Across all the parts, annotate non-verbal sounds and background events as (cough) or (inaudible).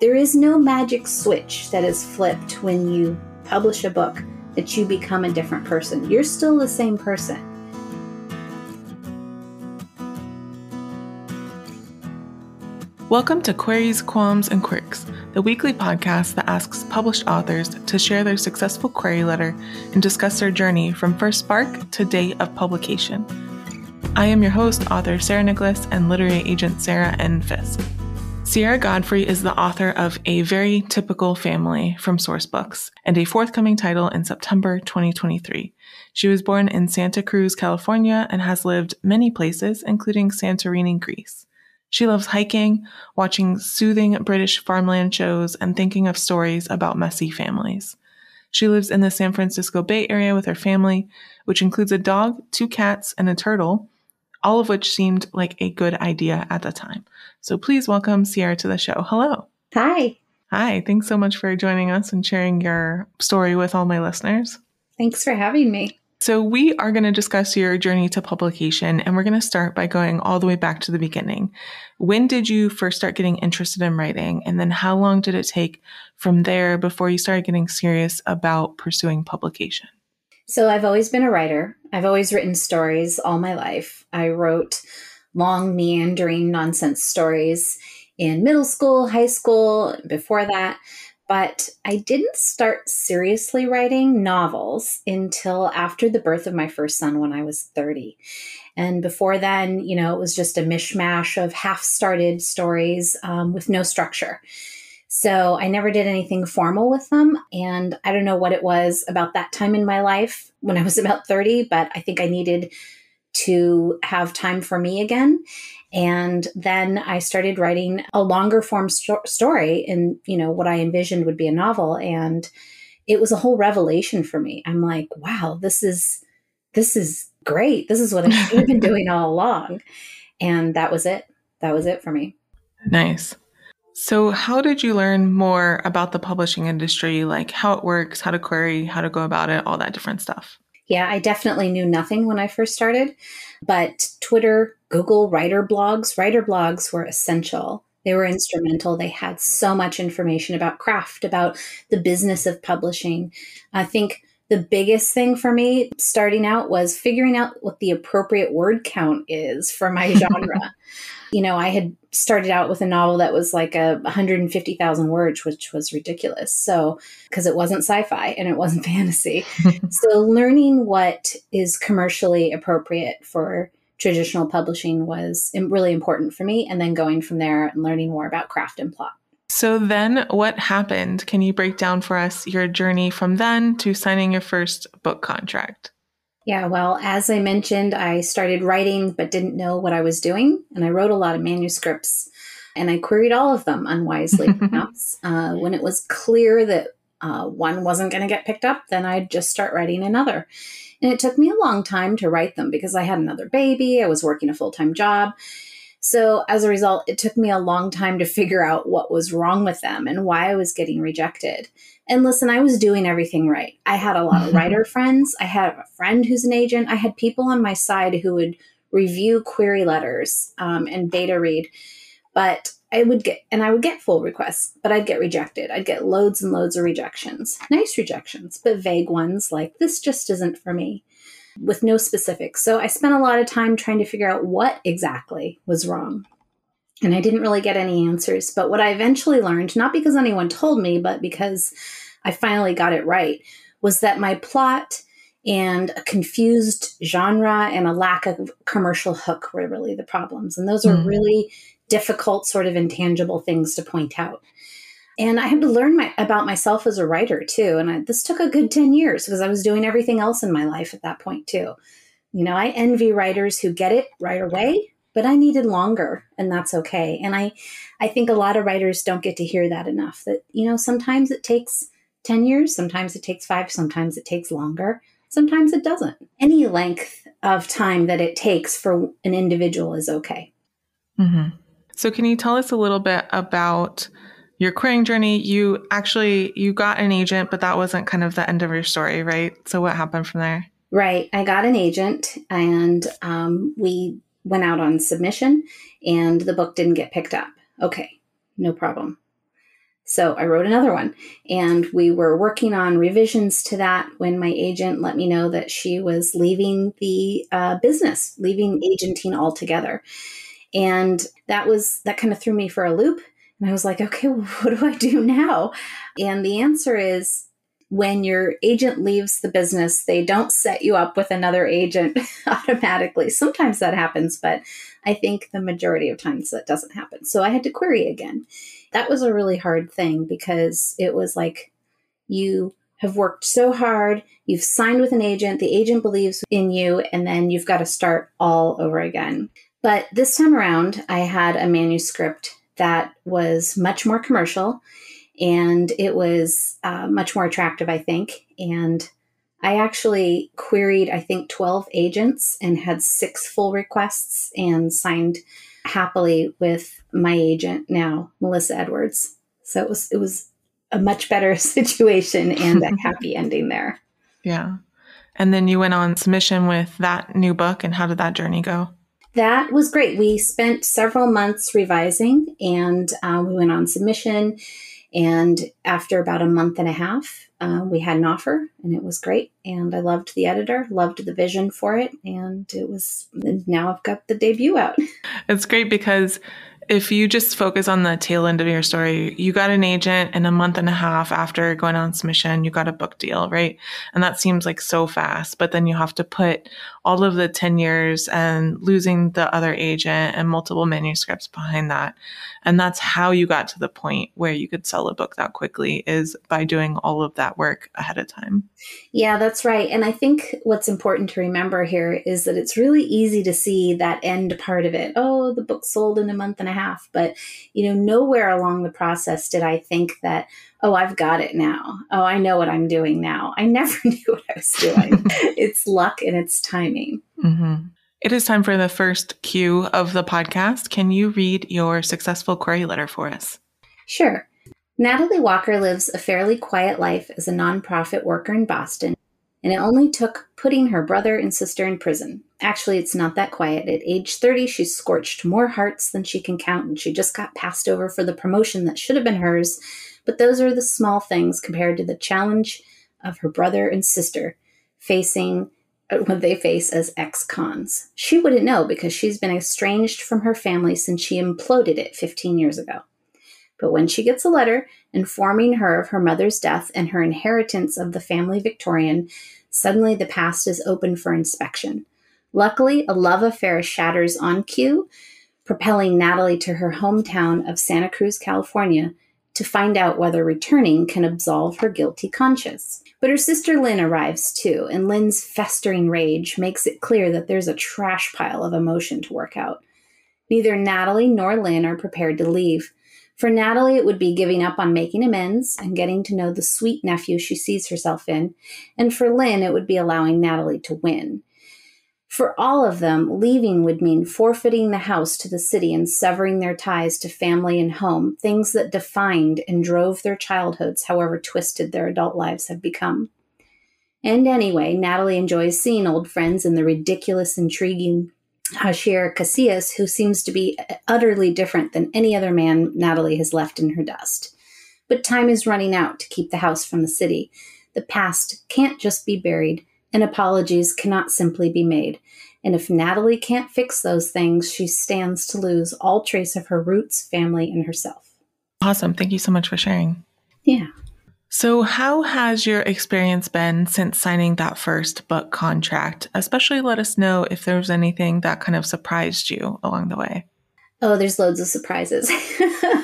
There is no magic switch that is flipped when you publish a book that you become a different person. You're still the same person. Welcome to Queries, Qualms, and Quirks, the weekly podcast that asks published authors to share their successful query letter and discuss their journey from first spark to date of publication. I am your host, author Sarah Nicholas, and literary agent Sarah N. Fisk. Sierra Godfrey is the author of A Very Typical Family from Sourcebooks and a forthcoming title in September 2023. She was born in Santa Cruz, California, and has lived many places, including Santorini, Greece. She loves hiking, watching soothing British farmland shows, and thinking of stories about messy families. She lives in the San Francisco Bay Area with her family, which includes a dog, two cats, and a turtle, all of which seemed like a good idea at the time. So please welcome Sierra to the show. Hello. Hi. Hi. Thanks so much for joining us and sharing your story with all my listeners. Thanks for having me. So, we are going to discuss your journey to publication, and we're going to start by going all the way back to the beginning. When did you first start getting interested in writing? And then, how long did it take from there before you started getting serious about pursuing publication? So, I've always been a writer. I've always written stories all my life. I wrote long, meandering nonsense stories in middle school, high school, before that but I didn't start seriously writing novels until after the birth of my first son when I was 30. And before then, you know, it was just a mishmash of half started stories um, with no structure. So I never did anything formal with them. And I don't know what it was about that time in my life when I was (laughs) about 30, but I think I needed to have time for me again. And then I started writing a longer form sto- story in, you know, what I envisioned would be a novel. And it was a whole revelation for me. I'm like, wow, this is, this is great. This is what I've (laughs) been doing all along. And that was it. That was it for me. Nice. So, how did you learn more about the publishing industry, like how it works, how to query, how to go about it, all that different stuff? Yeah, I definitely knew nothing when I first started, but Twitter, Google, writer blogs, writer blogs were essential. They were instrumental. They had so much information about craft, about the business of publishing. I think the biggest thing for me starting out was figuring out what the appropriate word count is for my (laughs) genre. you know, I had started out with a novel that was like a 150,000 words, which was ridiculous. So, because it wasn't sci-fi and it wasn't (laughs) fantasy. (laughs) so, learning what is commercially appropriate for traditional publishing was really important for me and then going from there and learning more about craft and plot. So then what happened? Can you break down for us your journey from then to signing your first book contract? Yeah, well, as I mentioned, I started writing but didn't know what I was doing. And I wrote a lot of manuscripts and I queried all of them unwisely, (laughs) perhaps. Uh, when it was clear that uh, one wasn't going to get picked up, then I'd just start writing another. And it took me a long time to write them because I had another baby, I was working a full time job. So as a result, it took me a long time to figure out what was wrong with them and why I was getting rejected. And listen, I was doing everything right. I had a lot of (laughs) writer friends. I had a friend who's an agent. I had people on my side who would review query letters um, and beta read. But I would get, and I would get full requests, but I'd get rejected. I'd get loads and loads of rejections. Nice rejections, but vague ones like, this just isn't for me, with no specifics. So I spent a lot of time trying to figure out what exactly was wrong. And I didn't really get any answers. But what I eventually learned, not because anyone told me, but because I finally got it right, was that my plot and a confused genre and a lack of commercial hook were really the problems. And those are mm. really difficult, sort of intangible things to point out. And I had to learn my, about myself as a writer too. And I, this took a good 10 years because I was doing everything else in my life at that point too. You know, I envy writers who get it right away but I needed longer and that's okay. And I I think a lot of writers don't get to hear that enough that you know sometimes it takes 10 years, sometimes it takes 5, sometimes it takes longer, sometimes it doesn't. Any length of time that it takes for an individual is okay. Mm-hmm. So can you tell us a little bit about your querying journey? You actually you got an agent, but that wasn't kind of the end of your story, right? So what happened from there? Right. I got an agent and um, we went out on submission and the book didn't get picked up. Okay, no problem. So I wrote another one and we were working on revisions to that when my agent let me know that she was leaving the uh, business, leaving agenting altogether. And that was, that kind of threw me for a loop. And I was like, okay, well, (laughs) what do I do now? And the answer is when your agent leaves the business, they don't set you up with another agent (laughs) automatically. Sometimes that happens, but I think the majority of times that doesn't happen. So I had to query again. That was a really hard thing because it was like you have worked so hard, you've signed with an agent, the agent believes in you, and then you've got to start all over again. But this time around, I had a manuscript that was much more commercial and it was uh, much more attractive, I think. And I actually queried, I think, 12 agents and had six full requests and signed happily with my agent now, Melissa Edwards. So it was it was a much better (laughs) situation and a (laughs) happy ending there. Yeah. And then you went on submission with that new book and how did that journey go? That was great. We spent several months revising and uh, we went on submission and after about a month and a half, uh, we had an offer and it was great. And I loved the editor, loved the vision for it. And it was, now I've got the debut out. (laughs) It's great because if you just focus on the tail end of your story, you got an agent and a month and a half after going on submission, you got a book deal, right? And that seems like so fast, but then you have to put all of the 10 years and losing the other agent and multiple manuscripts behind that. And that's how you got to the point where you could sell a book that quickly is by doing all of that work ahead of time. Yeah, that's right. And I think what's important to remember here is that it's really easy to see that end part of it. Oh, the book sold in a month and a half. But, you know, nowhere along the process did I think that, oh, I've got it now. Oh, I know what I'm doing now. I (laughs) never knew what I was doing. (laughs) it's luck and it's timing. Mm-hmm. It is time for the first cue of the podcast. Can you read your successful query letter for us? Sure. Natalie Walker lives a fairly quiet life as a nonprofit worker in Boston, and it only took putting her brother and sister in prison. Actually, it's not that quiet. At age 30, she's scorched more hearts than she can count, and she just got passed over for the promotion that should have been hers. But those are the small things compared to the challenge of her brother and sister facing uh, what they face as ex cons. She wouldn't know because she's been estranged from her family since she imploded it 15 years ago. But when she gets a letter informing her of her mother's death and her inheritance of the family Victorian, suddenly the past is open for inspection. Luckily, a love affair shatters on cue, propelling Natalie to her hometown of Santa Cruz, California, to find out whether returning can absolve her guilty conscience. But her sister Lynn arrives too, and Lynn's festering rage makes it clear that there's a trash pile of emotion to work out. Neither Natalie nor Lynn are prepared to leave. For Natalie, it would be giving up on making amends and getting to know the sweet nephew she sees herself in. And for Lynn, it would be allowing Natalie to win. For all of them, leaving would mean forfeiting the house to the city and severing their ties to family and home, things that defined and drove their childhoods, however twisted their adult lives have become. And anyway, Natalie enjoys seeing old friends and the ridiculous, intriguing Hashir Casillas, who seems to be utterly different than any other man Natalie has left in her dust. But time is running out to keep the house from the city. The past can't just be buried and apologies cannot simply be made. And if Natalie can't fix those things, she stands to lose all trace of her roots, family, and herself. Awesome. Thank you so much for sharing. Yeah. So, how has your experience been since signing that first book contract? Especially let us know if there was anything that kind of surprised you along the way. Oh, there's loads of surprises. (laughs)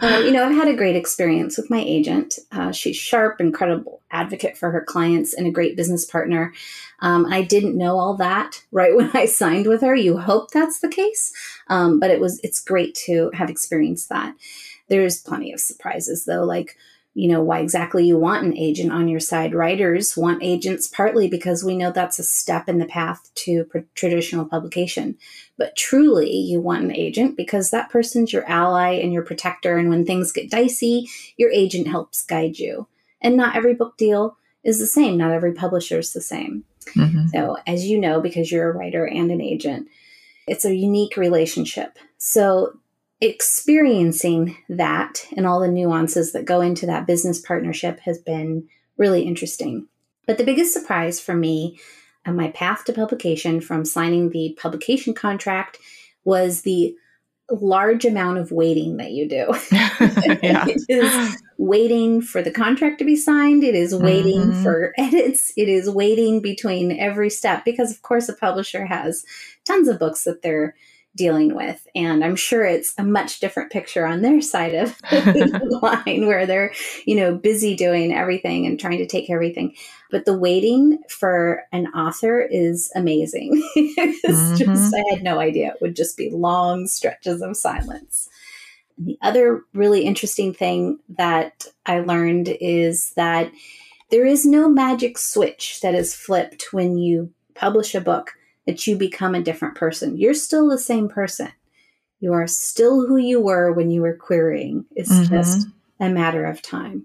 um, (laughs) you know, I've had a great experience with my agent. Uh, she's sharp, incredible advocate for her clients, and a great business partner. Um, I didn't know all that right (laughs) when I signed with her. You hope that's the case, um, but it was. It's great to have experienced that. There's plenty of surprises though, like you know why exactly you want an agent on your side. Writers want agents partly because we know that's a step in the path to pr- traditional publication. But truly you want an agent because that person's your ally and your protector and when things get dicey your agent helps guide you. And not every book deal is the same. Not every publisher is the same. Mm-hmm. so as you know because you're a writer and an agent it's a unique relationship. So experiencing that and all the nuances that go into that business partnership has been really interesting. But the biggest surprise for me on my path to publication from signing the publication contract was the large amount of waiting that you do. (laughs) (laughs) it is waiting for the contract to be signed, it is waiting mm-hmm. for (laughs) edits, it is waiting between every step because, of course, a publisher has tons of books that they're dealing with. And I'm sure it's a much different picture on their side of (laughs) the (laughs) line where they're, you know, busy doing everything and trying to take everything. But the waiting for an author is amazing. (laughs) it's mm-hmm. just, I had no idea it would just be long stretches of silence. And the other really interesting thing that I learned is that there is no magic switch that is flipped when you publish a book that you become a different person. You're still the same person. You are still who you were when you were querying. It's mm-hmm. just a matter of time.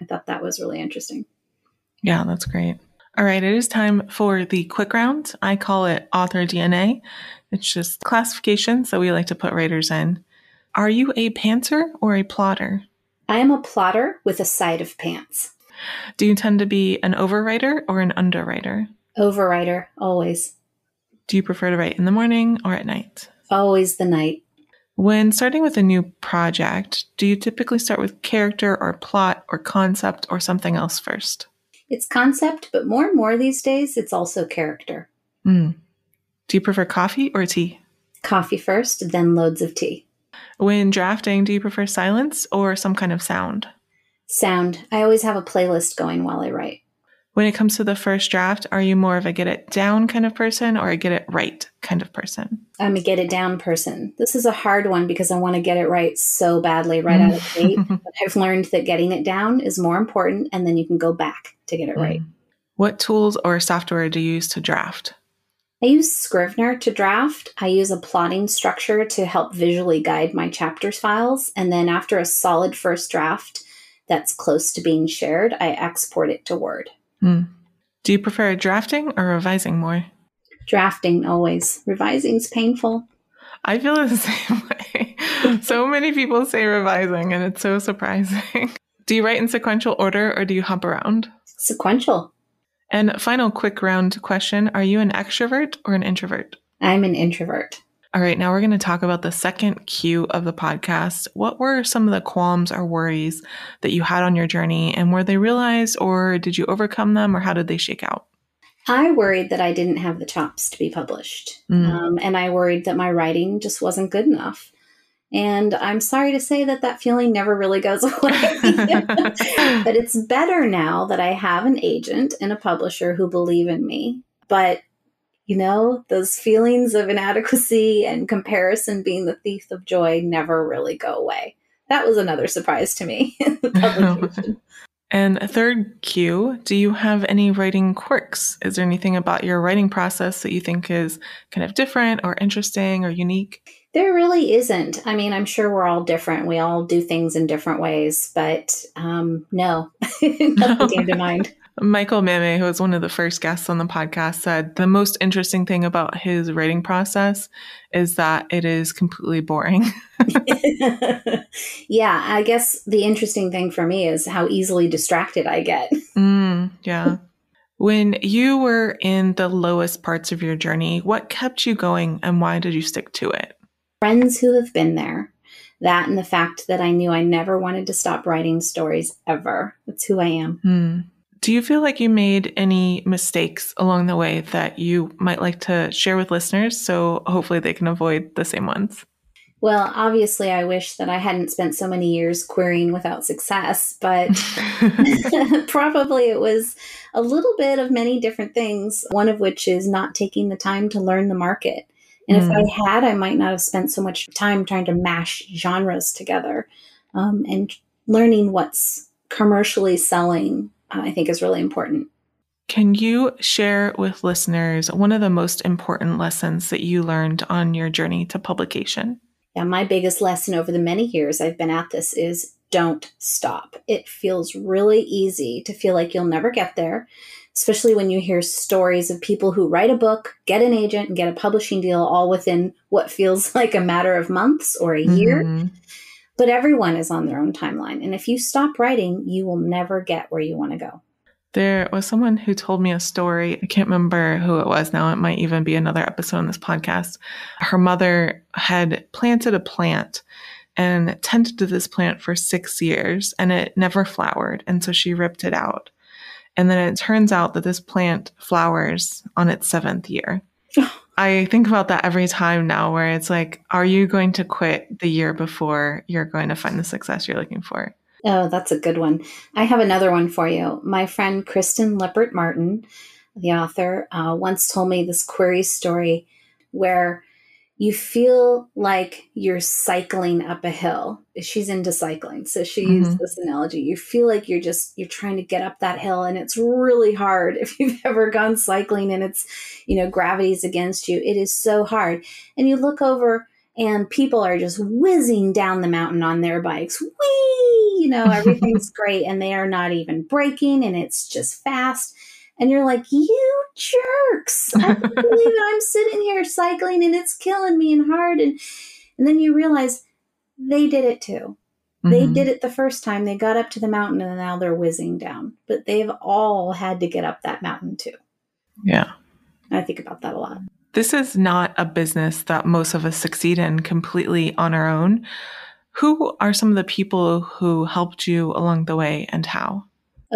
I thought that was really interesting. Yeah, that's great. All right, it is time for the quick round. I call it author DNA. It's just classifications that we like to put writers in. Are you a pantser or a plotter? I am a plotter with a side of pants. Do you tend to be an overwriter or an underwriter? Overwriter, always. Do you prefer to write in the morning or at night? Always the night. When starting with a new project, do you typically start with character or plot or concept or something else first? It's concept, but more and more these days, it's also character. Mm. Do you prefer coffee or tea? Coffee first, then loads of tea. When drafting, do you prefer silence or some kind of sound? Sound. I always have a playlist going while I write. When it comes to the first draft, are you more of a get it down kind of person or a get it right kind of person? I'm a get it down person. This is a hard one because I want to get it right so badly right out of the gate. (laughs) But I've learned that getting it down is more important and then you can go back to get it right. Mm. What tools or software do you use to draft? I use Scrivener to draft. I use a plotting structure to help visually guide my chapters files. And then after a solid first draft that's close to being shared, I export it to Word. Mm. Do you prefer drafting or revising more? Drafting always. Revising's painful. I feel the (laughs) same way. (laughs) so many people say revising, and it's so surprising. (laughs) Do you write in sequential order or do you hop around? Sequential. And final quick round question Are you an extrovert or an introvert? I'm an introvert. All right, now we're going to talk about the second cue of the podcast. What were some of the qualms or worries that you had on your journey, and were they realized, or did you overcome them, or how did they shake out? I worried that I didn't have the chops to be published, mm. um, and I worried that my writing just wasn't good enough. And I'm sorry to say that that feeling never really goes (laughs) away. (laughs) but it's better now that I have an agent and a publisher who believe in me. But you know, those feelings of inadequacy and comparison being the thief of joy never really go away. That was another surprise to me (laughs) in the (laughs) publication. and a third cue, do you have any writing quirks? Is there anything about your writing process that you think is kind of different or interesting or unique? There really isn't. I mean, I'm sure we're all different. We all do things in different ways, but um, no, (laughs) nothing came to mind. Michael Mammay, who was one of the first guests on the podcast, said the most interesting thing about his writing process is that it is completely boring. (laughs) yeah, I guess the interesting thing for me is how easily distracted I get. (laughs) Mm, yeah. when you were in the lowest parts of your journey, what kept you going and why did you stick to it? Friends who have been there. That and the fact that I knew I never wanted to stop writing stories ever. That's who I am. Mm. Do you feel like you made any mistakes along the way that you might like to share with listeners so hopefully they can avoid the same ones? Well, obviously, I wish that I hadn't spent so many years querying without success, but (laughs) (laughs) probably it was a little bit of many different things, one of which is not taking the time to learn the market. And mm. if I hmm. had, I might not have spent so much time trying to mash genres together um, and learning what's commercially selling I think is really important. Can you share with listeners one of the most important lessons that you learned on your journey to publication? Yeah, my biggest lesson over the many years I've been at this is don't stop. It feels really easy to feel like you'll never get there, especially when you hear stories of people who write a book, get an agent, and get a publishing deal all within what feels (laughs) like a matter of months or a year. Mm-hmm. But everyone is on their own timeline. And if you stop writing, you will never get where you want to go. There was someone who told me a story. I can't remember who it was now. It might even be another episode in this podcast. Her mother had planted a plant and tended to this plant for six years and it never flowered. And so she ripped it out. And then it turns out that this plant flowers on its seventh year. (laughs) I think about that every time now where it's like, are you going to quit the year before you're going to find the success you're looking for? Oh, that's a good one. I have another one for you. My friend Kristen Lippert Martin, the author, uh, once told me this query story where you feel like you're cycling up a hill. She's into cycling, so she mm-hmm. used this analogy. You feel like you're just you're trying to get up that hill and it's really hard. (laughs) If you've ever gone cycling and it's, you know, gravity's against you, it is so hard. And you look over and people are just whizzing down the mountain on their bikes. Whee! You know, everything's (laughs) great and they are not even braking and it's just fast and you're like, you jerks! I can't (laughs) believe it. I'm sitting here cycling and it's killing me and hard. And and then you realize they did it too. Mm-hmm. They did it the first time. They got up to the mountain and now they're whizzing down. But they've all had to get up that mountain too. Yeah. I think about that a lot. This is not a business that most of us succeed in completely on our own. Who are some of the people who helped you along the way and how?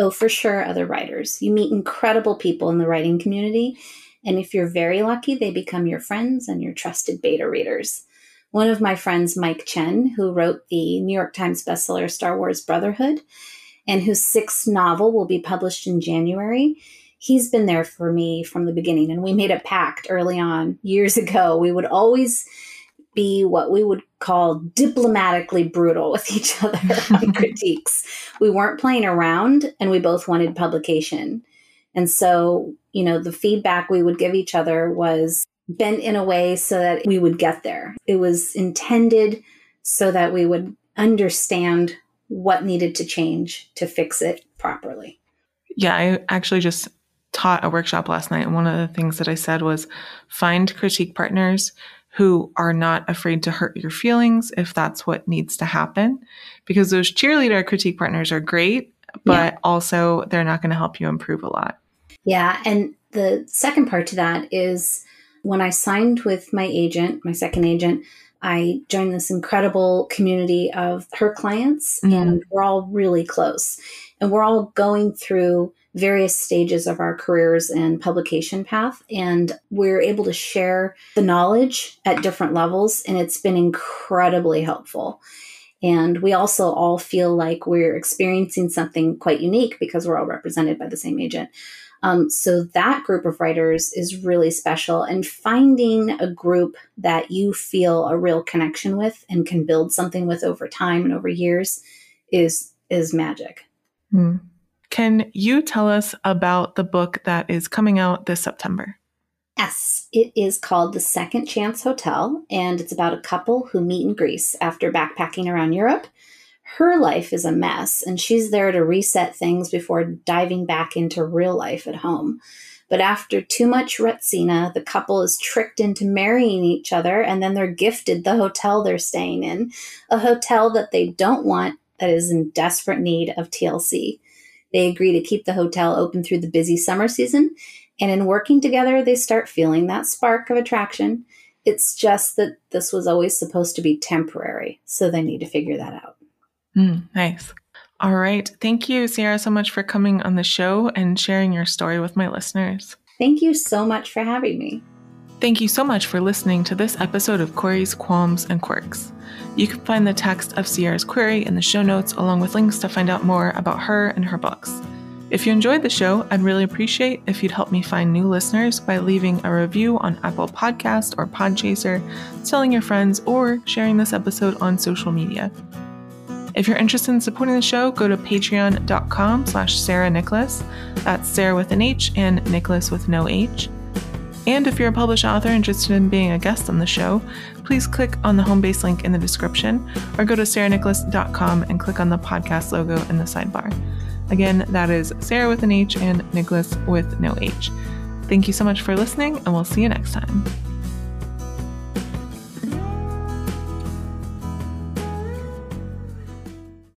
Oh, for sure, other writers. You meet incredible people in the writing community. And if you're very lucky, they become your friends and your trusted beta readers. One of my friends, Mike Chen, who wrote the New York Times bestseller Star Wars Brotherhood, and whose sixth novel will be published in January, he's been there for me from the beginning. And we made a pact early on, years ago. We would always be what we would call diplomatically brutal with each (laughs) other on (laughs) critiques. We weren't playing around and we both wanted publication. And so, you know, the feedback we would give each other was bent in a way so that we would get there. It was intended so that we would understand what needed to change to fix it properly. Yeah, I actually just taught a workshop last night. And one of the things that I said was find critique partners who are not afraid to hurt your feelings if that's what needs to happen. Because those cheerleader critique partners are great, but yeah. also they're not going to help you improve a lot. Yeah. And the second part to that is when I signed with my agent, my second agent, I joined this incredible community of her clients, mm-hmm. and we're all really close. And we're all going through various stages of our careers and publication path. And we're able to share the knowledge at different levels, and it's been incredibly helpful. And we also all feel like we're experiencing something quite unique because we're all represented by the same agent. Um, so that group of writers is really special. And finding a group that you feel a real connection with and can build something with over time and over years is is magic. Mm. Can you tell us about the book that is coming out this September? Yes, it is called The Second Chance Hotel, and it's about a couple who meet in Greece after backpacking around Europe. her life is a mess and she's there to reset things before diving back into real life at home. But after too much Retsina, the couple is tricked into marrying each other and then they're gifted the hotel they're staying in, a hotel that they don't want that is in desperate need of TLC. They agree to keep the hotel open through the busy summer season, and in working together, they start feeling that spark of attraction. It's just that this was always supposed to be temporary, so they need to figure that out. Mm, nice. All right. Thank you, Sierra, so much for coming on the show and sharing your story with my listeners. Thank you so much for having me. Thank you so much for listening to this episode of Queries, Qualms, and Quirks. You can find the text of Sierra's query in the show notes, along with links to find out more about her and her books. If you enjoyed the show, I'd really appreciate if you'd help me find new listeners by leaving a review on Apple Podcast or Podchaser, telling your friends, or sharing this episode on social media. If you're interested in supporting the show, go to patreon.com slash Sarah Nicholas. That's Sarah with an H and Nicholas with no H. And if you're a published author interested in being a guest on the show, please click on the home base link in the description or go to sarahnicholas.com and click on the podcast logo in the sidebar. Again, that is Sarah with an H and Nicholas with no H. Thank you so much for listening, and we'll see you next time.